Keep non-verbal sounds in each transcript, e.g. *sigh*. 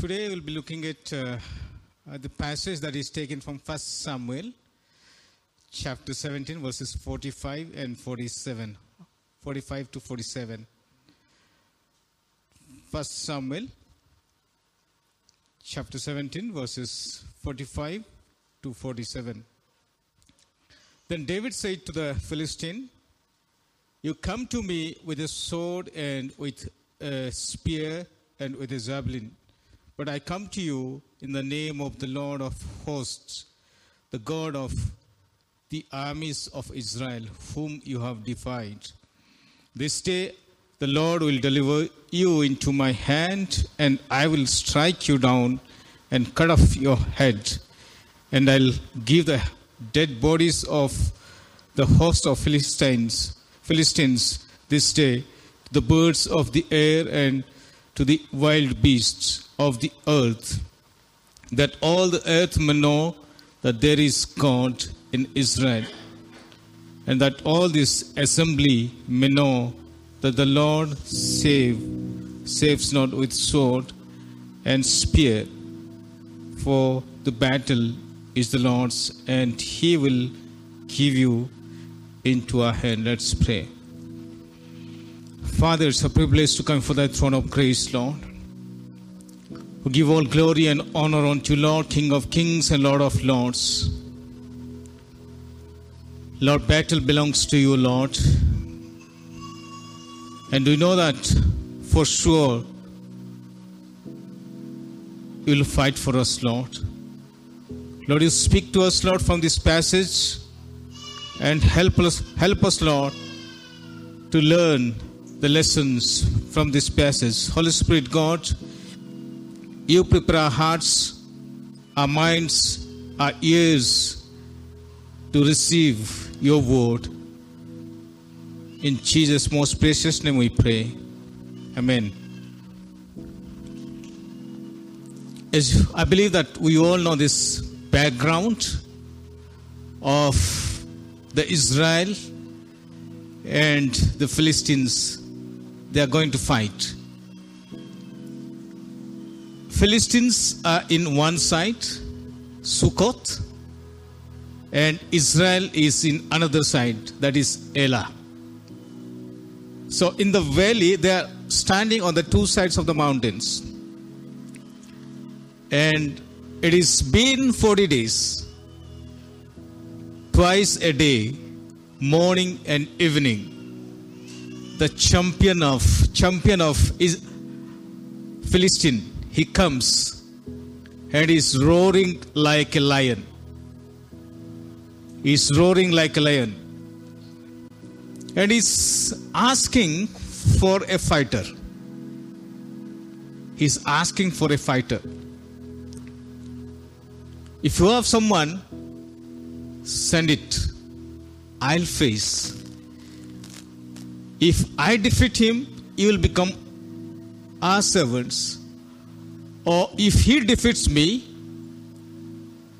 Today we'll be looking at uh, the passage that is taken from 1 Samuel, chapter 17, verses 45 and 47. 45 to 47. 1 Samuel, chapter 17, verses 45 to 47. Then David said to the Philistine, You come to me with a sword and with a spear and with a javelin. But I come to you in the name of the Lord of hosts, the God of the armies of Israel, whom you have defied. This day the Lord will deliver you into my hand, and I will strike you down and cut off your head. And I'll give the dead bodies of the host of Philistines, Philistines this day, to the birds of the air and to the wild beasts of the earth, that all the earth may know that there is God in Israel, and that all this assembly may know that the Lord save, saves not with sword and spear, for the battle is the Lord's, and He will give you into our hand. Let's pray. Father, it's a privilege to come for thy throne of grace, Lord. We give all glory and honor unto Lord, King of kings and Lord of lords. Lord, battle belongs to you, Lord. And we know that for sure you will fight for us, Lord. Lord, you speak to us, Lord, from this passage and help us, help us, Lord, to learn the lessons from this passage. Holy Spirit, God, you prepare our hearts, our minds, our ears to receive your word. In Jesus' most precious name we pray. Amen. As I believe that we all know this background of the Israel and the Philistines. They are going to fight. Philistines are in one side, Sukkot, and Israel is in another side, that is Elah. So in the valley, they are standing on the two sides of the mountains. And it is been 40 days, twice a day, morning and evening. The champion of champion of is Philistine, he comes and is roaring like a lion. He's roaring like a lion. And he's asking for a fighter. He's asking for a fighter. If you have someone, send it. I'll face. If I defeat him, he will become our servants. Or if he defeats me,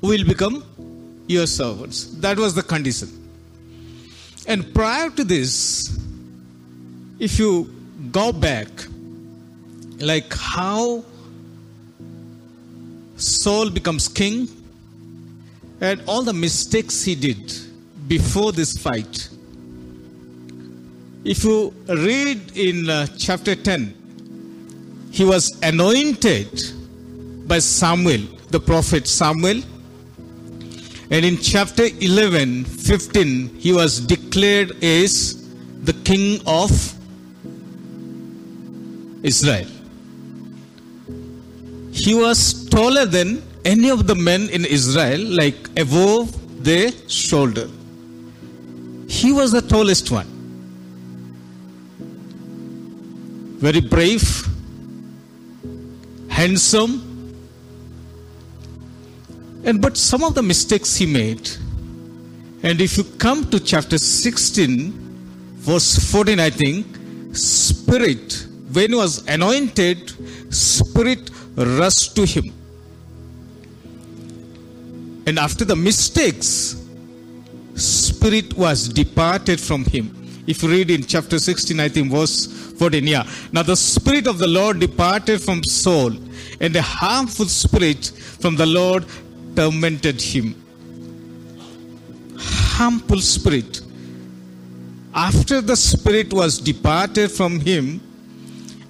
we will become your servants. That was the condition. And prior to this, if you go back, like how Saul becomes king and all the mistakes he did before this fight. If you read in uh, chapter 10, he was anointed by Samuel, the prophet Samuel. And in chapter 11, 15, he was declared as the king of Israel. He was taller than any of the men in Israel, like above their shoulder. He was the tallest one. Very brave, handsome, and but some of the mistakes he made. And if you come to chapter 16, verse 14, I think, spirit, when he was anointed, spirit rushed to him. And after the mistakes, spirit was departed from him. If you read in chapter 16, I think verse 14, yeah. Now the Spirit of the Lord departed from Saul, and a harmful spirit from the Lord tormented him. Harmful spirit. After the spirit was departed from him,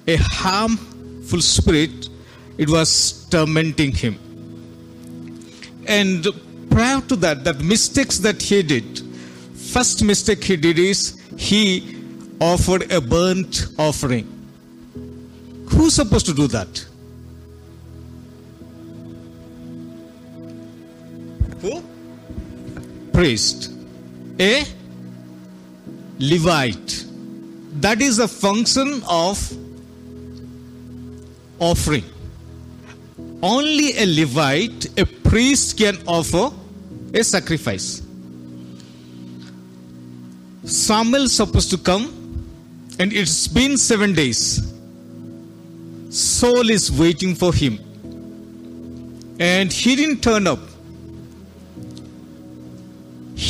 a harmful spirit, it was tormenting him. And prior to that, the mistakes that he did, first mistake he did is he offered a burnt offering. Who's supposed to do that? Priest. A Levite. That is a function of offering. Only a Levite, a priest, can offer a sacrifice. Samuel supposed to come, and it's been seven days. Saul is waiting for him, and he didn't turn up.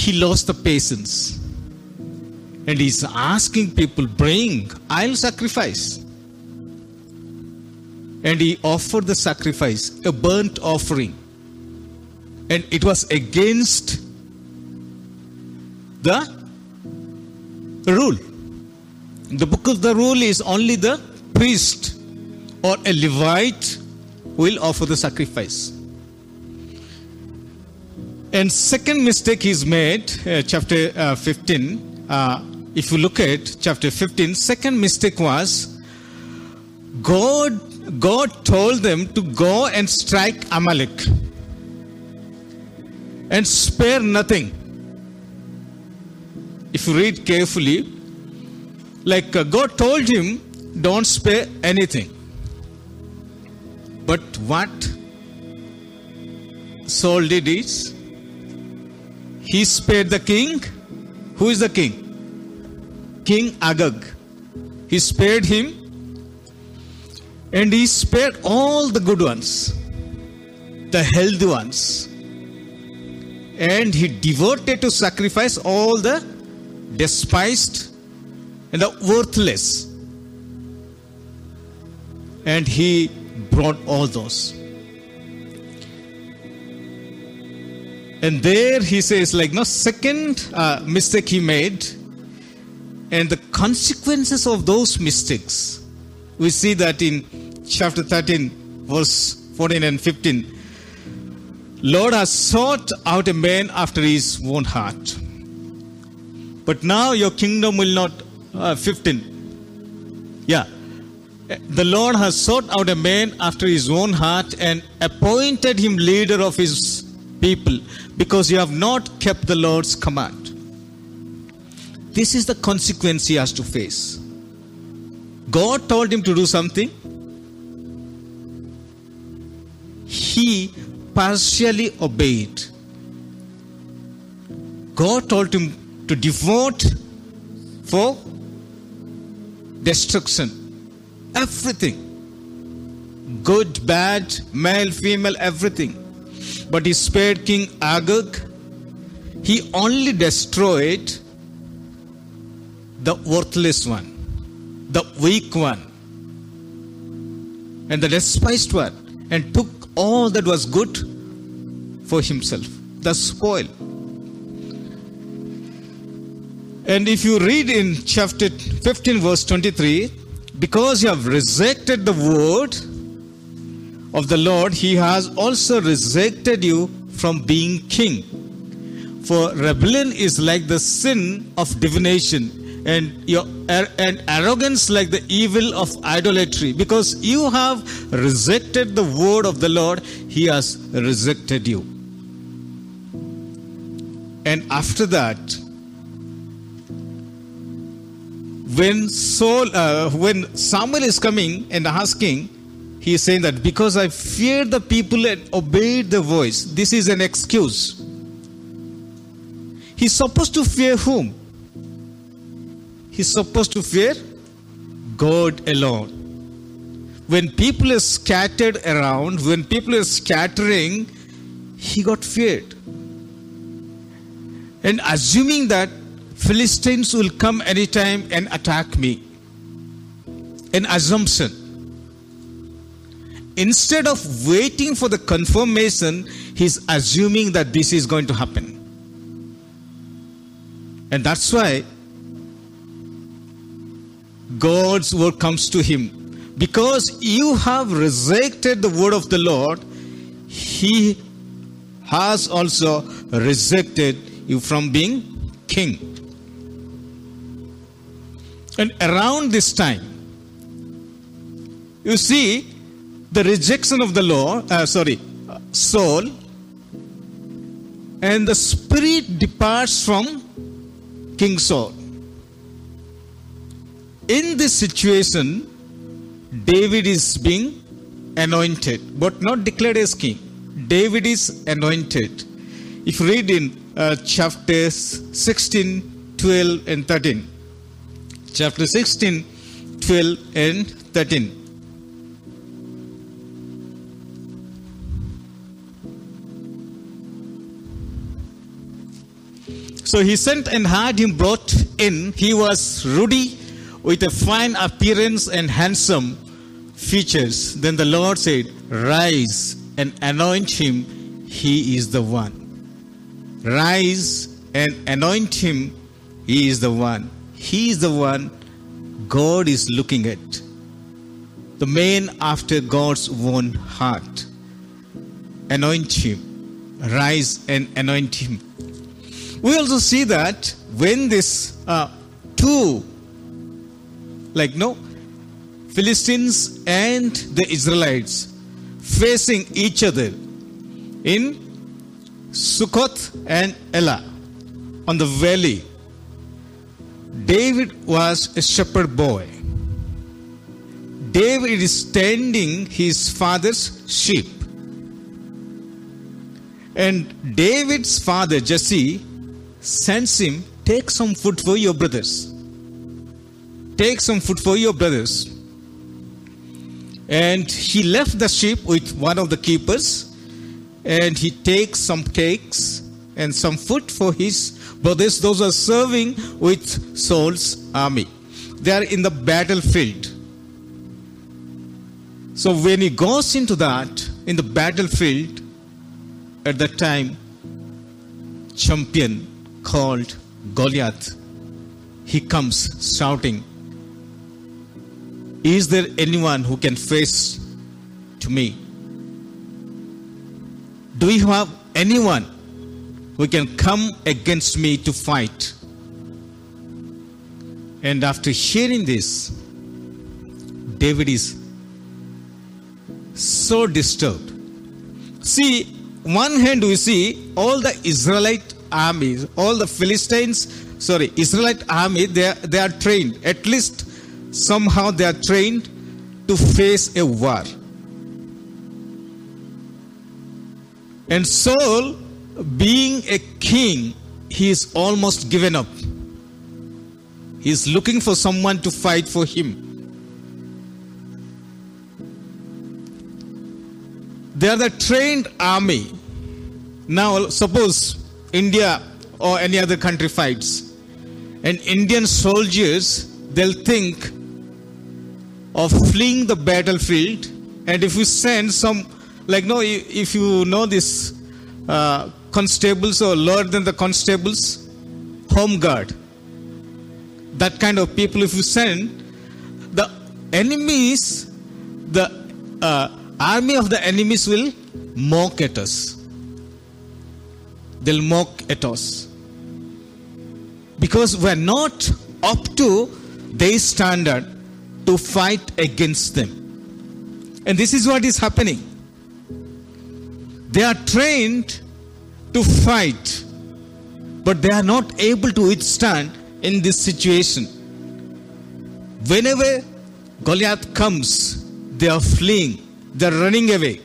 He lost the patience, and he's asking people, "Bring, I'll sacrifice." And he offered the sacrifice, a burnt offering, and it was against the rule. The book of the rule is only the priest or a Levite will offer the sacrifice. And second mistake he's made, uh, chapter uh, 15, uh, if you look at chapter 15, second mistake was God, God told them to go and strike Amalek and spare nothing. If you read carefully, like uh, God told him, don't spare anything. But what Saul did is, he spared the king. Who is the king? King Agag. He spared him and he spared all the good ones, the healthy ones. And he devoted to sacrifice all the despised and the worthless. And he brought all those. And there he says, like, no, second uh, mistake he made, and the consequences of those mistakes, we see that in chapter 13, verse 14 and 15. Lord has sought out a man after his own heart. But now your kingdom will not, uh, 15. Yeah. The Lord has sought out a man after his own heart and appointed him leader of his people because you have not kept the Lord's command. This is the consequence he has to face. God told him to do something. He partially obeyed. God told him to devote for destruction. Everything. Good, bad, male, female, everything. But he spared King Agag. He only destroyed the worthless one, the weak one, and the despised one, and took all that was good for himself. The spoil. And if you read in chapter 15, verse 23, because you have rejected the word of the Lord, he has also rejected you from being king. For rebellion is like the sin of divination, and your and arrogance like the evil of idolatry. Because you have rejected the word of the Lord, he has rejected you. And after that, when Saul, uh, when Samuel is coming and asking, he is saying that because I feared the people and obeyed the voice, this is an excuse. He's supposed to fear whom? He's supposed to fear God alone. When people are scattered around, when people are scattering, he got feared. And assuming that Philistines will come anytime and attack me. an assumption. Instead of waiting for the confirmation, he's assuming that this is going to happen. And that's why God's word comes to him. Because you have rejected the word of the Lord, he has also rejected you from being king. And around this time, you see the rejection of the law, uh, sorry, Saul, and the spirit departs from King Saul. In this situation, David is being anointed, but not declared as king. David is anointed. If you read in uh, chapters 16, 12, and 13, chapter 16, 12, and 13. So he sent and had him brought in. He was ruddy, with a fine appearance and handsome features. Then the Lord said, Rise and anoint him. He is the one. Rise and anoint him. He is the one. He is the one God is looking at. The man after God's own heart. Anoint him. Rise and anoint him. We also see that when this uh, two, like no, Philistines and the Israelites facing each other in Sukkot and Elah on the valley. David was a shepherd boy. David is tending his father's sheep. And David's father, Jesse, sends him, Take some food for your brothers. Take some food for your brothers. And he left the sheep with one of the keepers, and he takes some cakes and some food for his brothers. Those are serving with Saul's army. They are in the battlefield. So when he goes into that, in the battlefield, at that time, champion called Goliath, he comes shouting, Is there anyone who can face to me? Do you have anyone who can come against me to fight? And after hearing this, David is so disturbed. See, one hand we see all the Israelite armies, all the Philistines, sorry, Israelite army, they are, they are trained. At least somehow they are trained to face a war. And Saul, being a king, he is almost given up. He is looking for someone to fight for him. They are the trained army. Now, suppose India or any other country fights, and Indian soldiers, they'll think of fleeing the battlefield. And if you send some, like, no, if you know this, uh, constables or lower than the constables, home guard, that kind of people, if you send, the enemies, the uh, army of the enemies will mock at us. They'll mock at us. Because we're not up to their standard to fight against them. And this is what is happening. They are trained to fight, but they are not able to withstand in this situation. Whenever Goliath comes, they are fleeing, they are running away.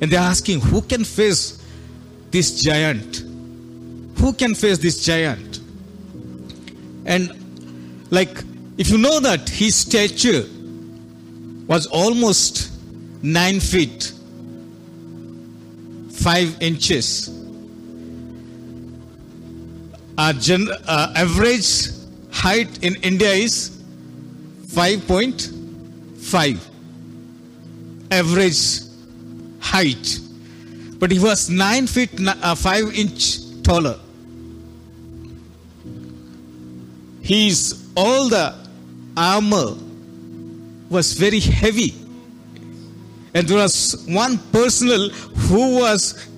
And they are asking, who can face this giant? Who can face this giant? And like, if you know that his stature was almost nine feet, five inches, our gen- uh, average height in India is 5.5 average height. But he was 9 feet uh, 5 inch taller. His all the armor was very heavy. And there was one personal who was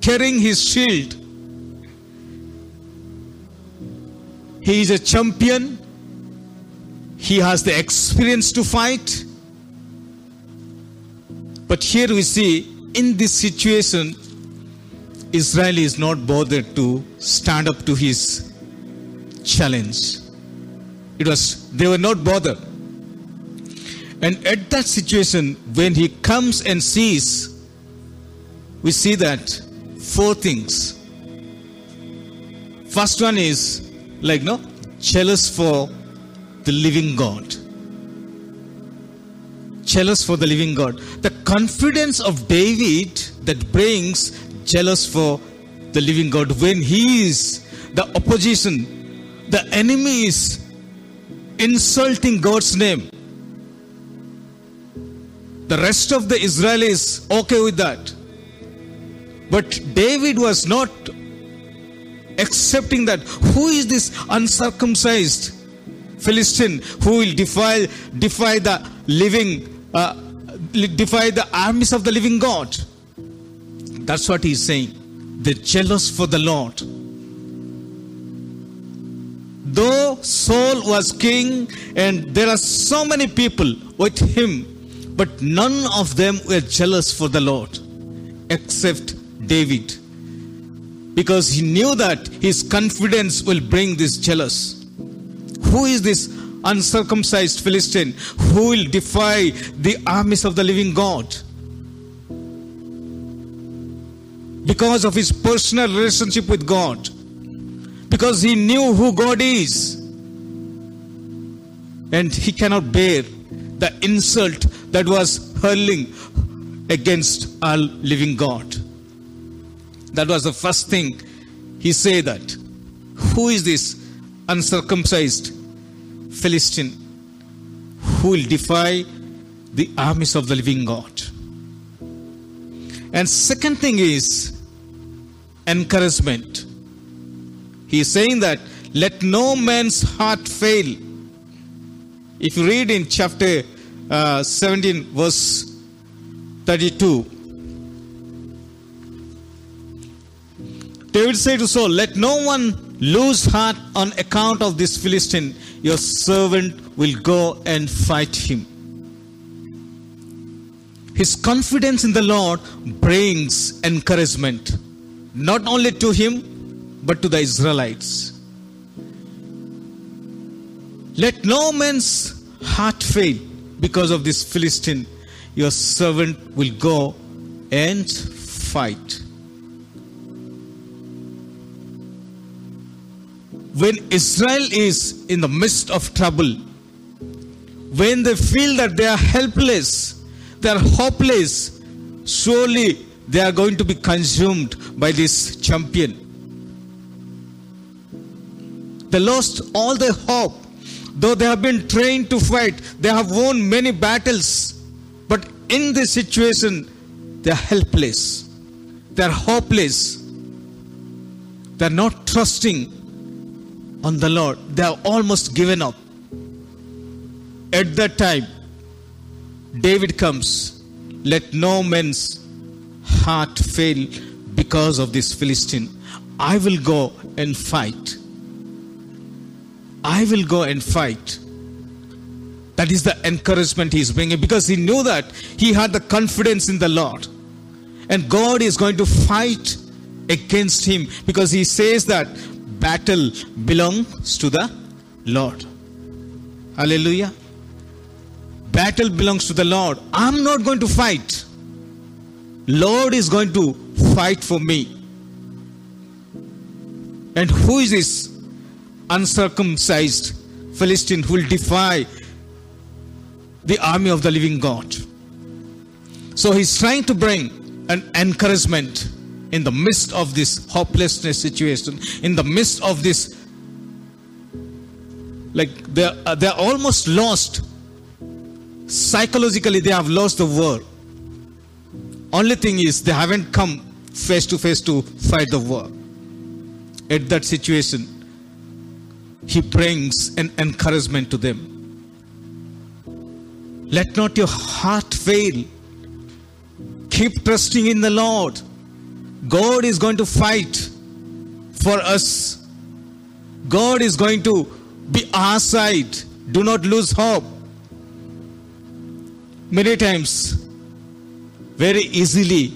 carrying his shield. He is a champion. He has the experience to fight. But here we see in this situation, Israel is not bothered to stand up to his challenge. It was, they were not bothered. And at that situation, when he comes and sees, we see that four things. First one is like no jealous for the living God. Jealous for the living God. The confidence of David that brings jealous for the living God when he is the opposition, the enemy is insulting God's name. The rest of the Israelis okay with that. But David was not accepting that. Who is this uncircumcised Philistine who will defy, defy the living, uh, defy the armies of the living God? That's what he's saying. They're jealous for the Lord. Though Saul was king and there are so many people with him, but none of them were jealous for the Lord except David because he knew that his confidence will bring this jealous. Who is this uncircumcised Philistine who will defy the armies of the living God? Because of his personal relationship with God, because he knew who God is, and he cannot bear the insult that was hurling against our living God. That was the first thing he said that. Who is this uncircumcised Philistine who will defy the armies of the living God? And second thing is encouragement. He is saying that let no man's heart fail. If you read in chapter uh, 17, verse 32, David said to Saul, Let no one lose heart on account of this Philistine. Your servant will go and fight him. His confidence in the Lord brings encouragement, not only to him, but to the Israelites. Let no man's heart fail because of this Philistine. Your servant will go and fight. When Israel is in the midst of trouble, when they feel that they are helpless, they are hopeless, surely they are going to be consumed by this champion. They lost all their hope. Though they have been trained to fight, they have won many battles. But in this situation, they are helpless. They are hopeless. They are not trusting on the Lord. They have almost given up. At that time, David comes. Let no man's heart fail because of this Philistine. I will go and fight. I will go and fight. That is the encouragement he is bringing because he knew that he had the confidence in the Lord. And God is going to fight against him because he says that battle belongs to the Lord. Hallelujah. Battle belongs to the Lord. I'm not going to fight. Lord is going to fight for me. And who is this uncircumcised Philistine who will defy the army of the living God? So he's trying to bring an encouragement in the midst of this hopelessness situation, in the midst of this, like they're, uh, they're almost lost, psychologically they have lost the war. Only thing is they haven't come face to face to fight the war. At that situation, he brings an encouragement to them. Let not your heart fail. Keep trusting in the Lord. God is going to fight for us. God is going to be our side. Do not lose hope. Many times, very easily,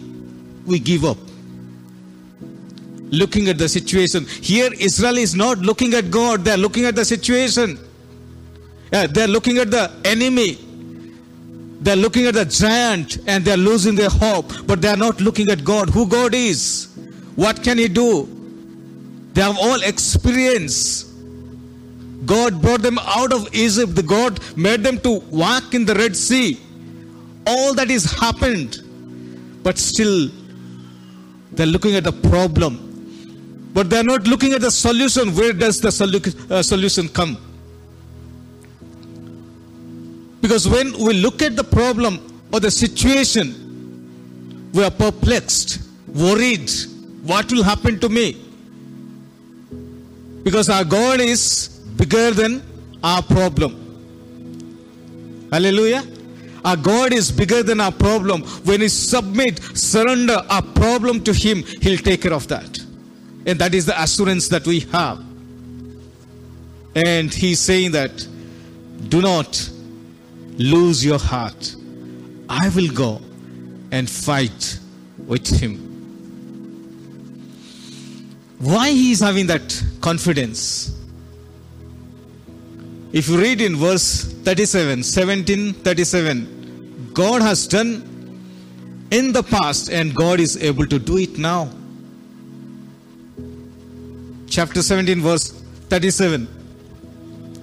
we give up. Looking at the situation. Here, Israel is not looking at God, they are looking at the situation. Yeah, they are looking at the enemy. They are looking at the giant and they are losing their hope, but they are not looking at God, who God is. What can He do? They have all experience. God brought them out of Egypt. The God made them to walk in the Red Sea. All that is happened. But still, they're looking at the problem. But they're not looking at the solution. Where does the solu- uh, solution come? Because when we look at the problem or the situation, we are perplexed, worried. What will happen to me? Because our God is bigger than our problem. Hallelujah. Our God is bigger than our problem. When we submit, surrender our problem to Him, He'll take care of that. And that is the assurance that we have. And He's saying that do not lose your heart. I will go and fight with Him. Why He is having that confidence? If you read in verse 37, 17, 37, God has done in the past and God is able to do it now. Chapter 17, verse 37.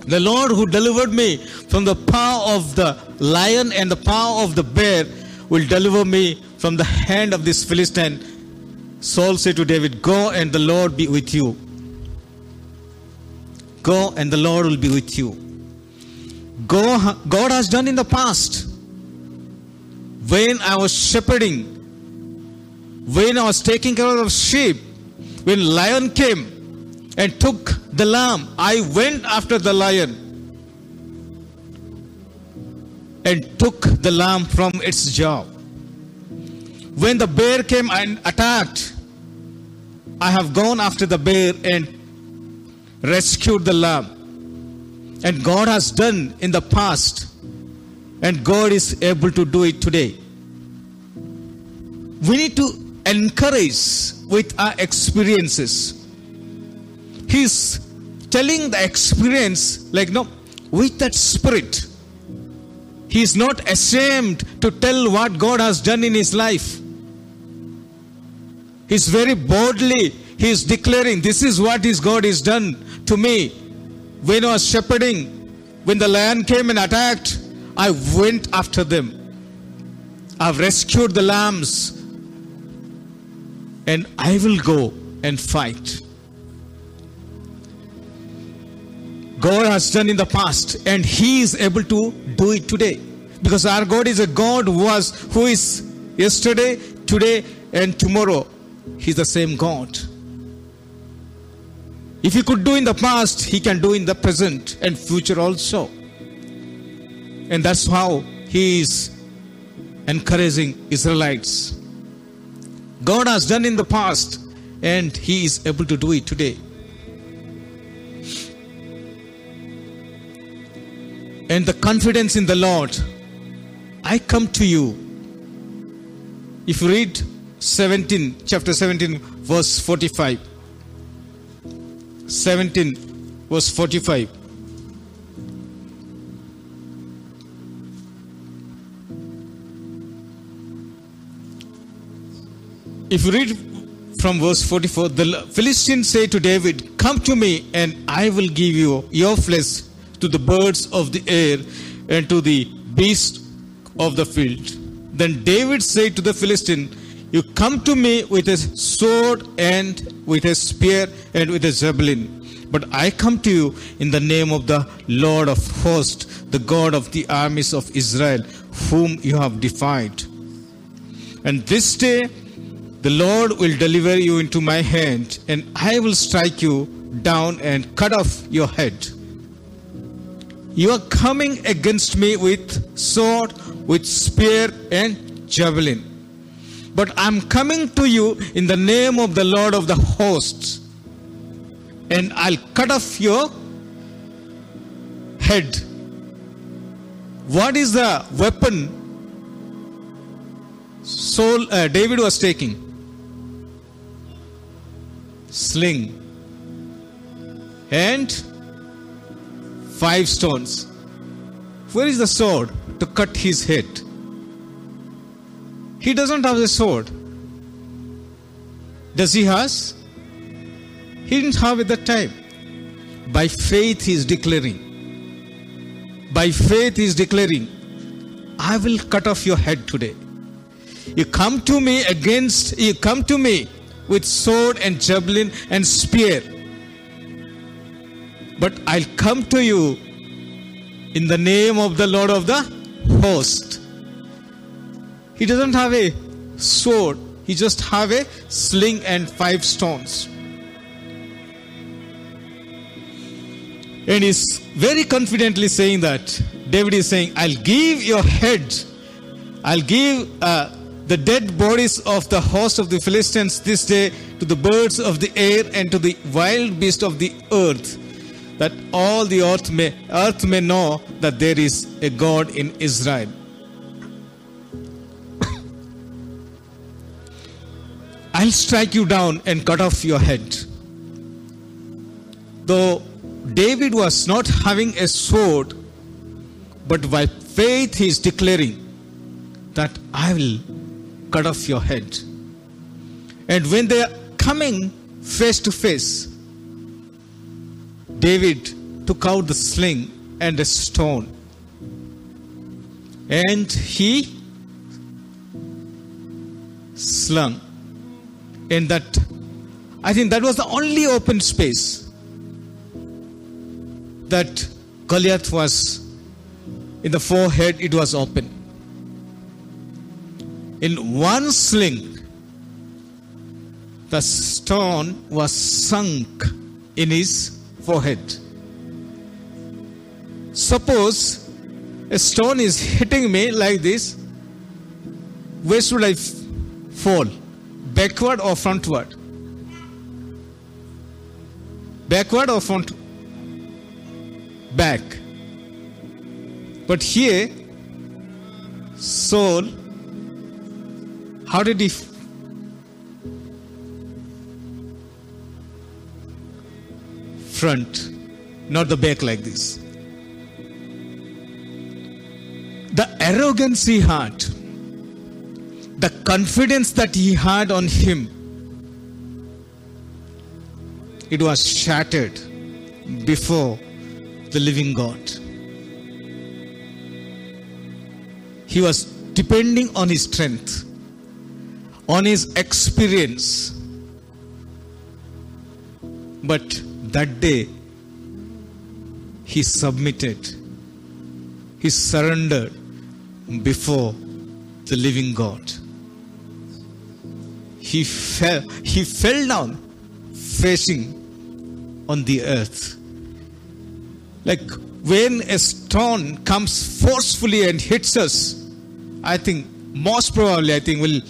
The Lord who delivered me from the power of the lion and the power of the bear will deliver me from the hand of this Philistine. Saul said to David, Go and the Lord be with you. Go and the Lord will be with you. Go, God has done in the past. When I was shepherding, when I was taking care of sheep, when lion came and took the lamb, I went after the lion and took the lamb from its jaw. When the bear came and attacked, I have gone after the bear and rescued the lamb. And God has done in the past, and God is able to do it today. We need to encourage with our experiences. He's telling the experience, like, no, with that spirit. He is not ashamed to tell what God has done in his life. He's very boldly, he is declaring, This is what his God has done to me. When I was shepherding, when the lion came and attacked, I went after them. I've rescued the lambs. And I will go and fight. God has done in the past, and He is able to do it today. Because our God is a God who was who is yesterday, today, and tomorrow. He's the same God. If he could do in the past, he can do in the present and future also. And that's how he is encouraging Israelites. God has done in the past, and he is able to do it today. And the confidence in the Lord, I come to you. If you read 17, chapter 17, verse 45. 17, verse 45. If you read from verse 44, the Philistines say to David, Come to me, and I will give you your flesh to the birds of the air and to the beasts of the field. Then David said to the Philistine, You come to me with a sword and with a spear and with a javelin, But I come to you in the name of the Lord of hosts, the God of the armies of Israel, whom you have defied. And this day the Lord will deliver you into my hand, and I will strike you down and cut off your head. You are coming against me with sword, with spear, and javelin. But I'm coming to you in the name of the Lord of the hosts, and I'll cut off your head. What is the weapon Saul, uh, David was taking? Sling and five stones. Where is the sword to cut his head? He doesn't have the sword. Does he has? He didn't have at that time. By faith he is declaring. By faith he is declaring, I will cut off your head today. You come to me against, you come to me with sword and javelin and spear. But I'll come to you in the name of the Lord of the host. He doesn't have a sword, he just have a sling and five stones. And he's very confidently saying that. David is saying, I'll give your head, I'll give uh, the dead bodies of the host of the Philistines this day to the birds of the air and to the wild beasts of the earth, that all the earth may, earth may know that there is a God in Israel. *coughs* I'll strike you down and cut off your head. Though David was not having a sword, but by faith he is declaring that I will cut off your head. And when they are coming face to face, David took out the sling and a stone. And he slung. And that, I think that was the only open space that Goliath was in the forehead, it was open. In one sling, the stone was sunk in his forehead. Suppose a stone is hitting me like this, where should I fall? Backward or frontward? Backward or front? Back. But here, Saul, how did he front, not the back like this. The arrogance he had, the confidence that he had on him, it was shattered before the living God. He was depending on his strength, on his experience. But that day, he submitted, he surrendered before the living God. He fell, he fell down facing on the earth. Like when a stone comes forcefully and hits us, I think most probably I think we'll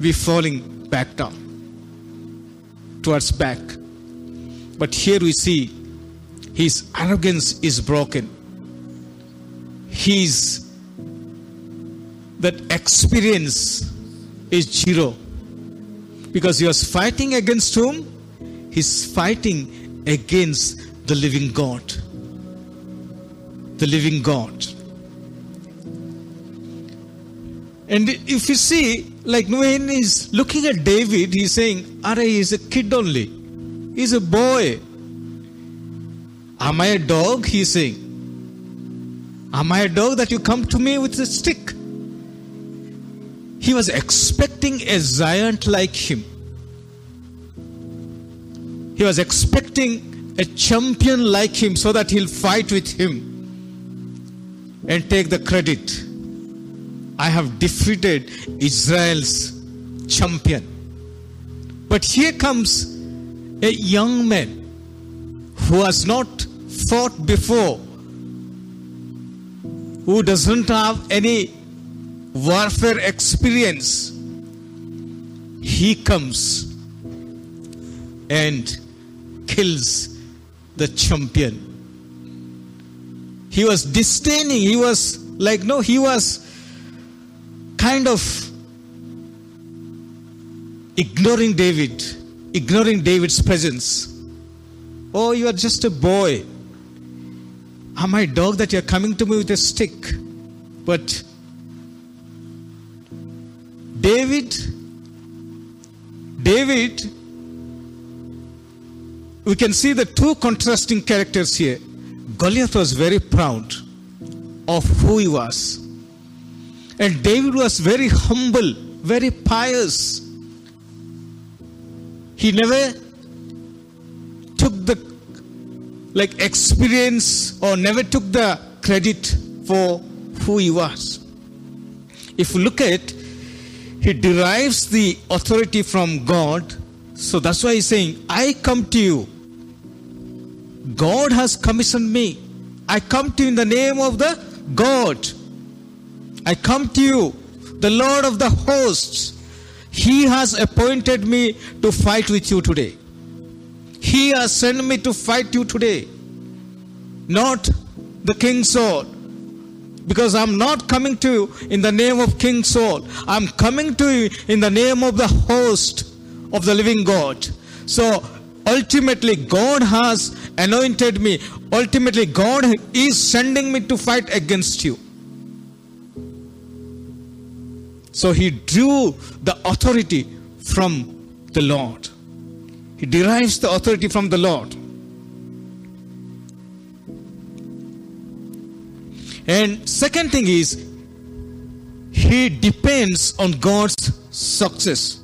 be falling back down towards back. But here we see his arrogance is broken. His that experience is zero. Because he was fighting against whom? He's fighting against the living God. The living God. And if you see, like when he's looking at David, he's saying, Are is a kid only. He's a boy. Am I a dog? He's saying. Am I a dog that you come to me with a stick? He was expecting a giant like him. He was expecting a champion like him so that he'll fight with him and take the credit. I have defeated Israel's champion. But here comes a young man who has not fought before, who doesn't have any warfare experience. He comes and kills the champion. He was disdaining, he was like, no, he was kind of ignoring David, ignoring David's presence. Oh, you are just a boy. Ah, Am I dog that you're coming to me with a stick? But David, David, we can see the two contrasting characters here. Goliath was very proud of who he was. And David was very humble, very pious. He never took the like experience or never took the credit for who he was. If you look at he derives the authority from God. So that's why he's saying, I come to you. God has commissioned me. I come to you in the name of the God. I come to you, the Lord of the hosts. He has appointed me to fight with you today. He has sent me to fight you today. Not the King Saul. Because I'm not coming to you in the name of King Saul. I'm coming to you in the name of the host of the living God. So ultimately, God has anointed me. Ultimately, God is sending me to fight against you. So he drew the authority from the Lord. He derives the authority from the Lord. And second thing is, he depends on God's success.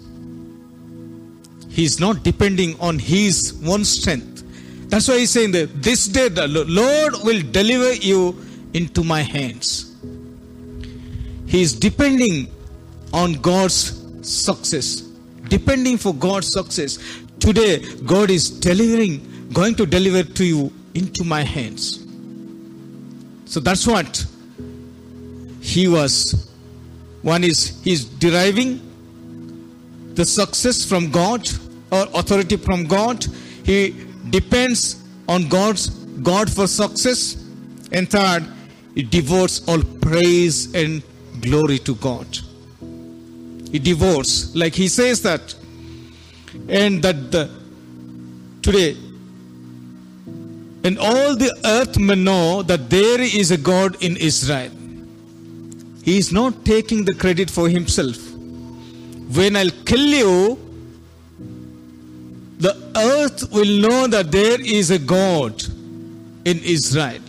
He's not depending on his own strength. That's why he's saying that this day the Lord will deliver you into my hands. He is depending on God's success. Depending for God's success. Today, God is delivering, going to deliver to you into my hands. So that's what he was. One is he's deriving the success from God or authority from God. He depends on God's God for success. And third, he devotes all praise and glory to God. He devotes, like he says that, and that the today and all the earth may know that there is a God in Israel. He is not taking the credit for himself. When I'll kill you, the earth will know that there is a God in Israel.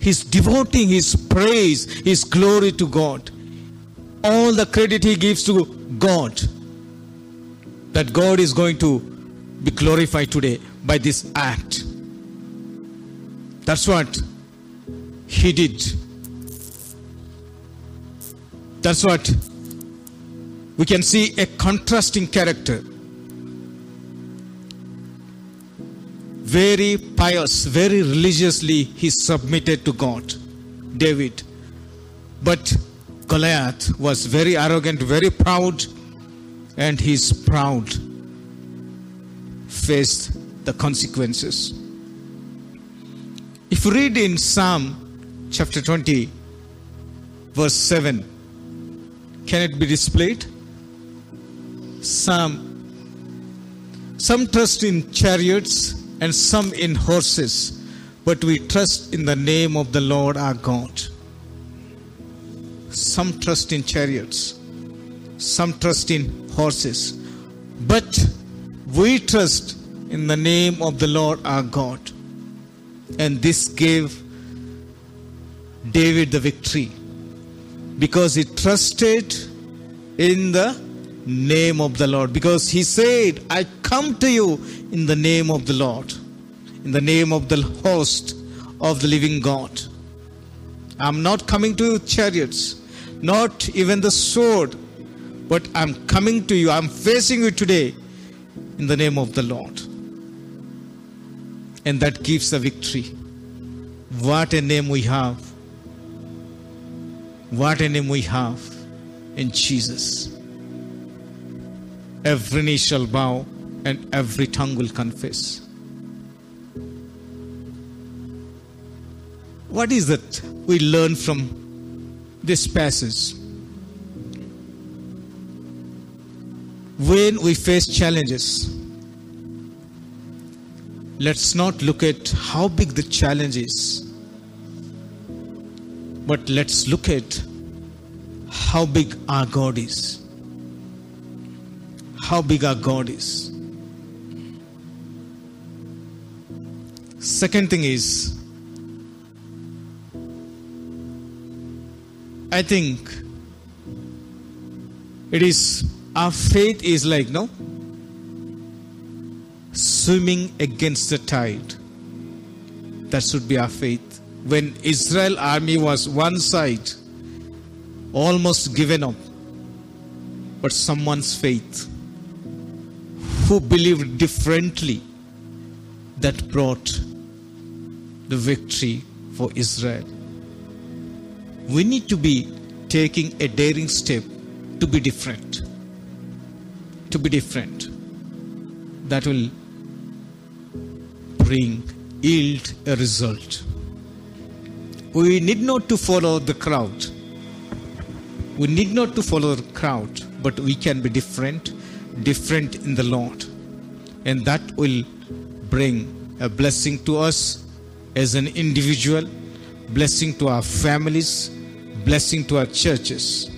He's devoting his praise, his glory to God. All the credit he gives to God. That God is going to be glorified today by this act. That's what he did. That's what we can see a contrasting character. Very pious, very religiously, he submitted to God, David. But Goliath was very arrogant, very proud, and his proud faced the consequences. If you read in Psalm chapter 20, verse 7, can it be displayed? Some Some trust in chariots and some in horses, but we trust in the name of the Lord our God. Some trust in chariots, some trust in horses, but we trust in the name of the Lord our God. And this gave David the victory because he trusted in the name of the Lord. Because he said, I come to you in the name of the Lord. in the name of the host of the living God. I'm not coming to you with chariots, not even the sword, but I'm coming to you. I'm facing you today in the name of the Lord. And that gives the victory. What a name we have. What a name we have in Jesus. Every knee shall bow and every tongue will confess. What is it we learn from this passage? When we face challenges, let's not look at how big the challenge is, but let's look at how big our God is. How big our God is. Second thing is, I think it is our faith is like no swimming against the tide. That should be our faith. When Israel army was one side, almost given up, but someone's faith who believed differently that brought the victory for Israel. We need to be taking a daring step to be different. To be different. That will bring, yield a result. We need not to follow the crowd. We need not to follow the crowd, but we can be different, different in the Lord. And that will bring a blessing to us as an individual, blessing to our families, blessing to our churches.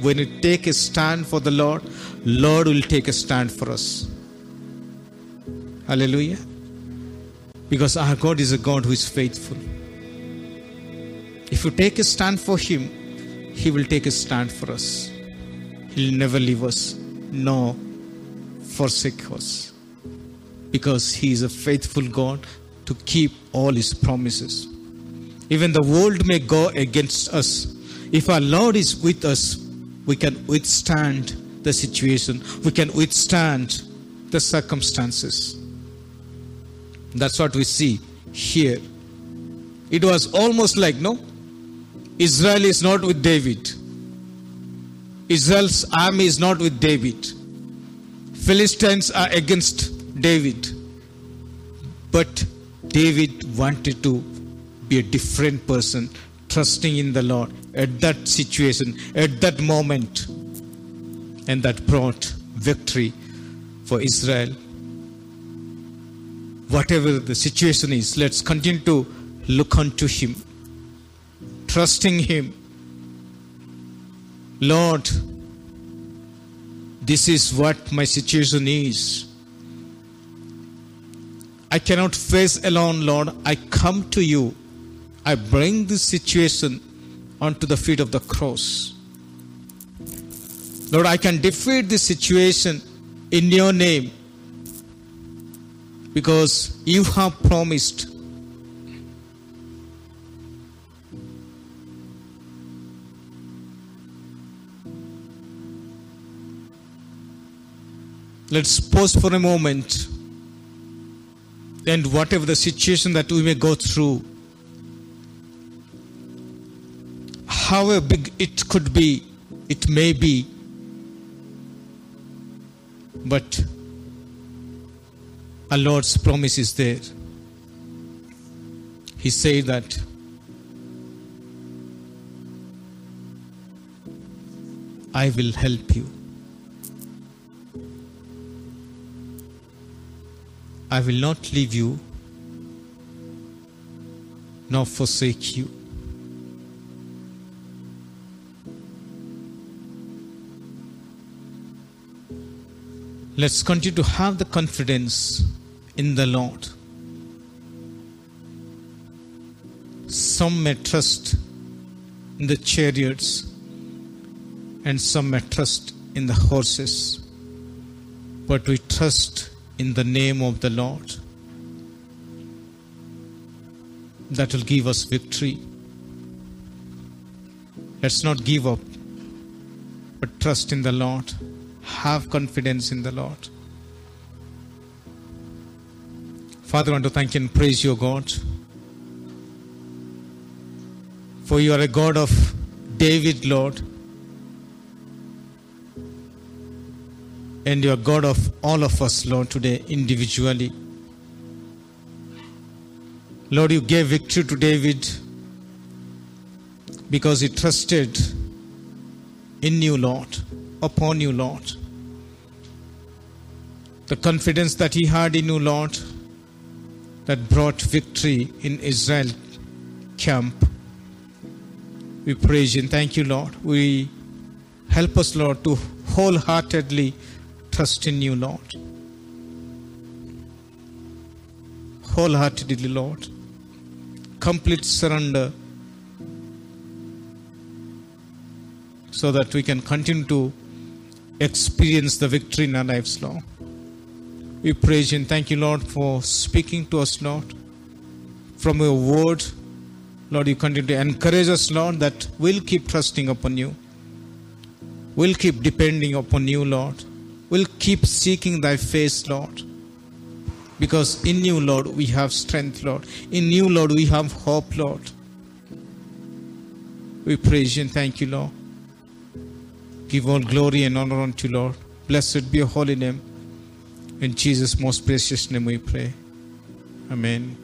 When we take a stand for the Lord, Lord will take a stand for us. Hallelujah. Because our God is a God who is faithful. If you take a stand for Him, He will take a stand for us. He'll never leave us, nor forsake us. Because He is a faithful God to keep all His promises. Even the world may go against us. If our Lord is with us, we can withstand the situation, we can withstand the circumstances. That's what we see here. It was almost like, no, Israel is not with David. Israel's army is not with David. Philistines are against David. But David wanted to be a different person, trusting in the Lord at that situation, at that moment. And that brought victory for Israel. Whatever the situation is, let's continue to look unto Him, trusting Him. Lord, this is what my situation is. I cannot face alone, Lord. I come to you. I bring this situation onto the feet of the cross. Lord, I can defeat this situation in your name because you have promised. Let's pause for a moment. And whatever the situation that we may go through, however big it could be, it may be, but our Lord's promise is there. He said that I will help you. I will not leave you nor forsake you. Let's continue to have the confidence in the Lord. Some may trust in the chariots, and some may trust in the horses, but we trust in the name of the Lord. that will give us victory. Let's not give up, but trust in the Lord. Have confidence in the Lord. Father, I want to thank you and praise you, God. For you are a God of David, Lord. And you are God of all of us, Lord, today individually. Lord, you gave victory to David because he trusted in you, Lord, upon you, Lord. The confidence that he had in you, Lord, that brought victory in Israel camp. We praise you and thank you, Lord. We help us, Lord, to wholeheartedly trust in you, Lord. Wholeheartedly, Lord. Complete surrender so that we can continue to experience the victory in our lives, Lord. We praise you and thank you, Lord, for speaking to us, Lord. From your word, Lord, you continue to encourage us, Lord, that we'll keep trusting upon you. We'll keep depending upon you, Lord. We'll keep seeking thy face, Lord. Because in you, Lord, we have strength, Lord. In you, Lord, we have hope, Lord. We praise you and thank you, Lord. Give all glory and honor unto you, Lord. Blessed be your holy name. In Jesus' most precious name we pray. Amen.